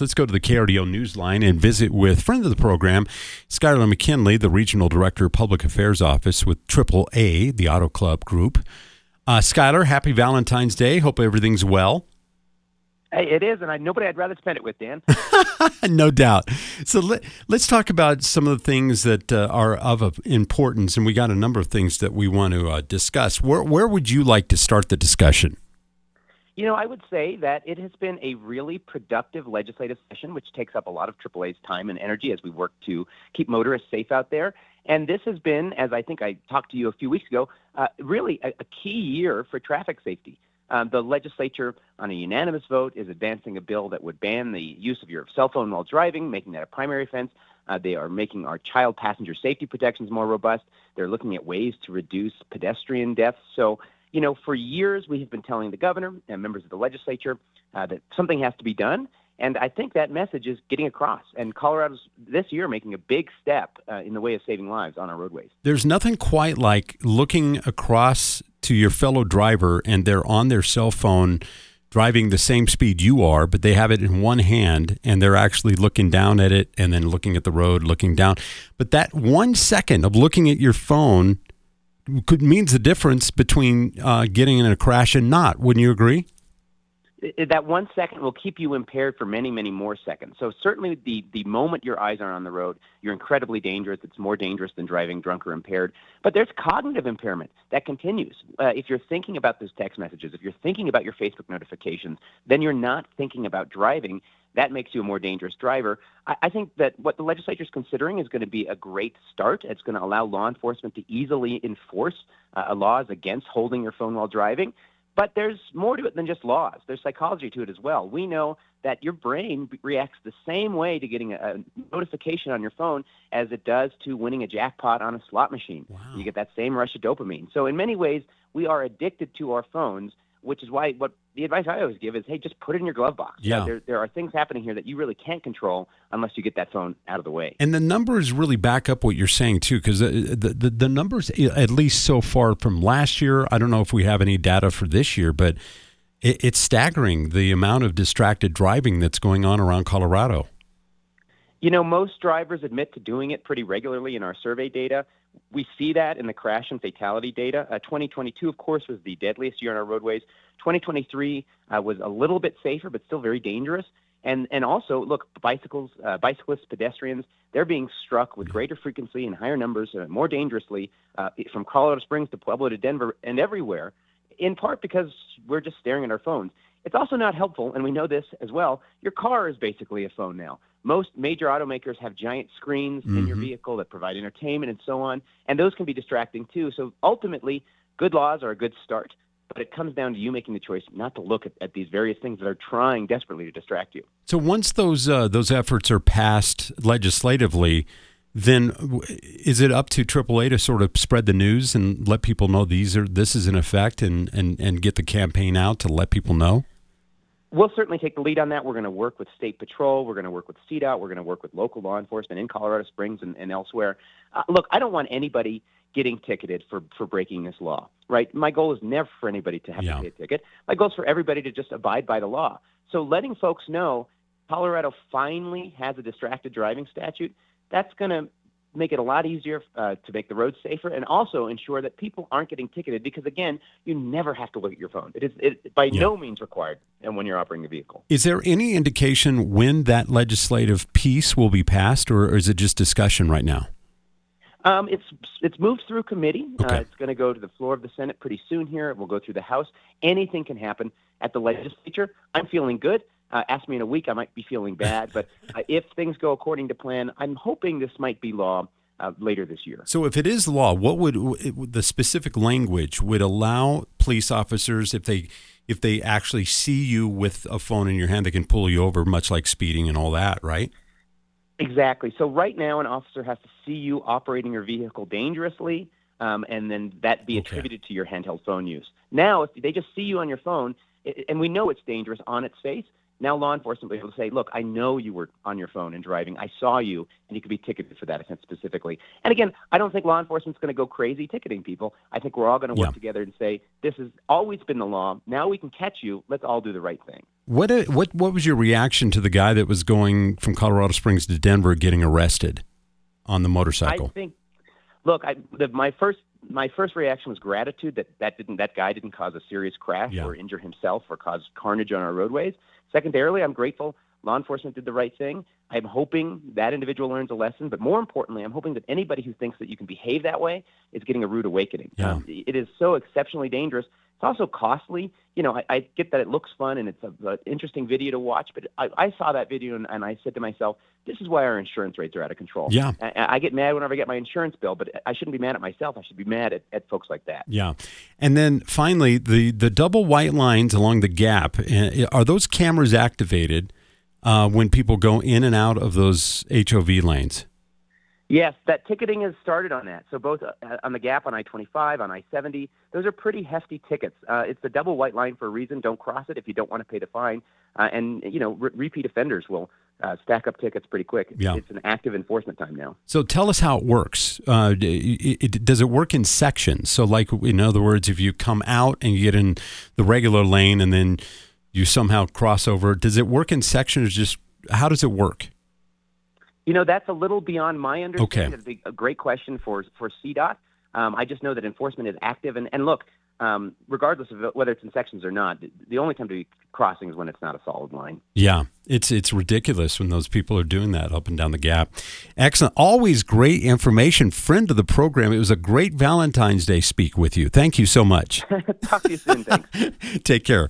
Let's go to the KRDO Newsline and visit with friend of the program, Skyler McKinley, the Regional Director of Public Affairs Office with AAA, the Auto Club Group. Uh, Skyler, happy Valentine's Day. Hope everything's well. Hey, it is, and I nobody I'd rather spend it with, Dan. no doubt. So let, us talk about some of the things that uh, are of importance, and we got a number of things that we want to uh, discuss. Where where would you like to start the discussion? You know, I would say that it has been a really productive legislative session, which takes up a lot of AAA's time and energy as we work to keep motorists safe out there. And this has been, as I think I talked to you a few weeks ago, uh, really a, a key year for traffic safety. Um, the legislature, on a unanimous vote, is advancing a bill that would ban the use of your cell phone while driving, making that a primary offense. Uh, they are making our child passenger safety protections more robust. They're looking at ways to reduce pedestrian deaths. So, you know, for years we have been telling the governor and members of the legislature uh, that something has to be done. And I think that message is getting across. And Colorado's this year making a big step uh, in the way of saving lives on our roadways. There's nothing quite like looking across to your fellow driver and they're on their cell phone driving the same speed you are, but they have it in one hand and they're actually looking down at it and then looking at the road, looking down. But that one second of looking at your phone could means the difference between uh, getting in a crash and not. Wouldn't you agree? that one second will keep you impaired for many, many more seconds. So certainly, the the moment your eyes are on the road, you're incredibly dangerous. It's more dangerous than driving drunk or impaired. But there's cognitive impairment that continues. Uh, if you're thinking about those text messages, if you're thinking about your Facebook notifications, then you're not thinking about driving. That makes you a more dangerous driver. I, I think that what the legislature is considering is going to be a great start. It's going to allow law enforcement to easily enforce uh, laws against holding your phone while driving. But there's more to it than just laws. There's psychology to it as well. We know that your brain reacts the same way to getting a, notification on your phone as it does to winning a jackpot on a slot machine. Wow. You get that same rush of dopamine. So in many ways, we are addicted to our phones which is why what the advice I always give is, hey, just put it in your glove box. Yeah. There, there are things happening here that you really can't control unless you get that phone out of the way. And the numbers really back up what you're saying too, because the, the the numbers, at least so far from last year, I don't know if we have any data for this year, but it, it's staggering the amount of distracted driving that's going on around Colorado. You know, most drivers admit to doing it pretty regularly in our survey data. We see that in the crash and fatality data. Uh, 2022, of course, was the deadliest year on our roadways. 2023 uh, was a little bit safer, but still very dangerous. And and also, look, bicycles, uh, bicyclists, pedestrians, they're being struck with greater frequency and higher numbers, uh, more dangerously, uh, from Colorado Springs to Pueblo to Denver and everywhere. In part because we're just staring at our phones. It's also not helpful, and we know this as well. Your car is basically a phone now. Most major automakers have giant screens mm-hmm. in your mm-hmm. vehicle that provide entertainment and so on, and those can be distracting too. So ultimately, good laws are a good start, but it comes down to you making the choice not to look at, at these various things that are trying desperately to distract you. So once those uh, those efforts are passed legislatively, then is it up to AAA to sort of spread the news and let people know these are this is in effect and, and, and get the campaign out to let people know? We'll certainly take the lead on that. We're going to work with State Patrol. We're going to work with CDOT. We're going to work with local law enforcement in Colorado Springs and, and elsewhere. Uh, look, I don't want anybody getting ticketed for, for breaking this law, right? My goal is never for anybody to have yeah. to pay a ticket. My goal is for everybody to just abide by the law. So letting folks know Colorado finally has a distracted driving statute, that's going to make it a lot easier uh, to make the roads safer and also ensure that people aren't getting ticketed because again you never have to look at your phone it is it, by yeah. no means required and when you're operating a vehicle is there any indication when that legislative piece will be passed or is it just discussion right now um, it's it's moved through committee. Uh, okay. Uh, it's going to go to the floor of the Senate pretty soon. Here, it will go through the House. Anything can happen at the legislature. I'm feeling good. Uh, ask me in a week, I might be feeling bad. But uh, if things go according to plan, I'm hoping this might be law uh, later this year. So, if it is law, what would the specific language would allow police officers if they if they actually see you with a phone in your hand, they can pull you over, much like speeding and all that, right? Exactly. So right now, an officer has to see you operating your vehicle dangerously, um, and then that be attributed okay. to your handheld phone use. Now, if they just see you on your phone, and we know it's dangerous on its face, now law enforcement will be able to say, look, I know you were on your phone and driving. I saw you, and you could be ticketed for that offense specifically. And again, I don't think law enforcement's going to go crazy ticketing people. I think we're all going to work yeah. together and say, this has always been the law. Now we can catch you. Let's all do the right thing. What uh, what what was your reaction to the guy that was going from Colorado Springs to Denver getting arrested on the motorcycle? I think. Look, I, the, my first my first reaction was gratitude that that didn't that guy didn't cause a serious crash Yeah. or injure himself or cause carnage on our roadways. Secondarily, I'm grateful law enforcement did the right thing. I'm hoping that individual learns a lesson, but more importantly, I'm hoping that anybody who thinks that you can behave that way is getting a rude awakening. Yeah. Um, it is so exceptionally dangerous. It's also costly. You know, I, I get that it looks fun and it's an interesting video to watch, but I, I saw that video and, and I said to myself, this is why our insurance rates are out of control. Yeah. I, I get mad whenever I get my insurance bill, but I shouldn't be mad at myself. I should be mad at, at folks like that. Yeah, and then finally, the the double white lines along the gap uh, are those cameras activated uh, when people go in and out of those HOV lanes? Yes, that ticketing has started on that. So both uh, on the gap on I-25, on I-70, those are pretty hefty tickets. Uh, it's the double white line for a reason. Don't cross it if you don't want to pay the fine. Uh, and you know, re- repeat offenders will uh, stack up tickets pretty quick. It's, Yeah. it's an active enforcement time now. So tell us how it works. Uh, it, it- does it work in sections? So, like in other words, if you come out and you get in the regular lane and then you somehow cross over, does it work in sections? Just how does it work? You know, that's a little beyond my understanding. Okay. It's a, a great question for for CDOT. Um, I just know that enforcement is active, and, and look, um, regardless of whether it's in sections or not, the only time to be crossing is when it's not a solid line. Yeah, it's it's ridiculous when those people are doing that up and down the gap. Excellent, always great information. Friend of the program. It was a great Valentine's Day speak with you. Thank you so much. Talk to you soon. Thanks. Take care.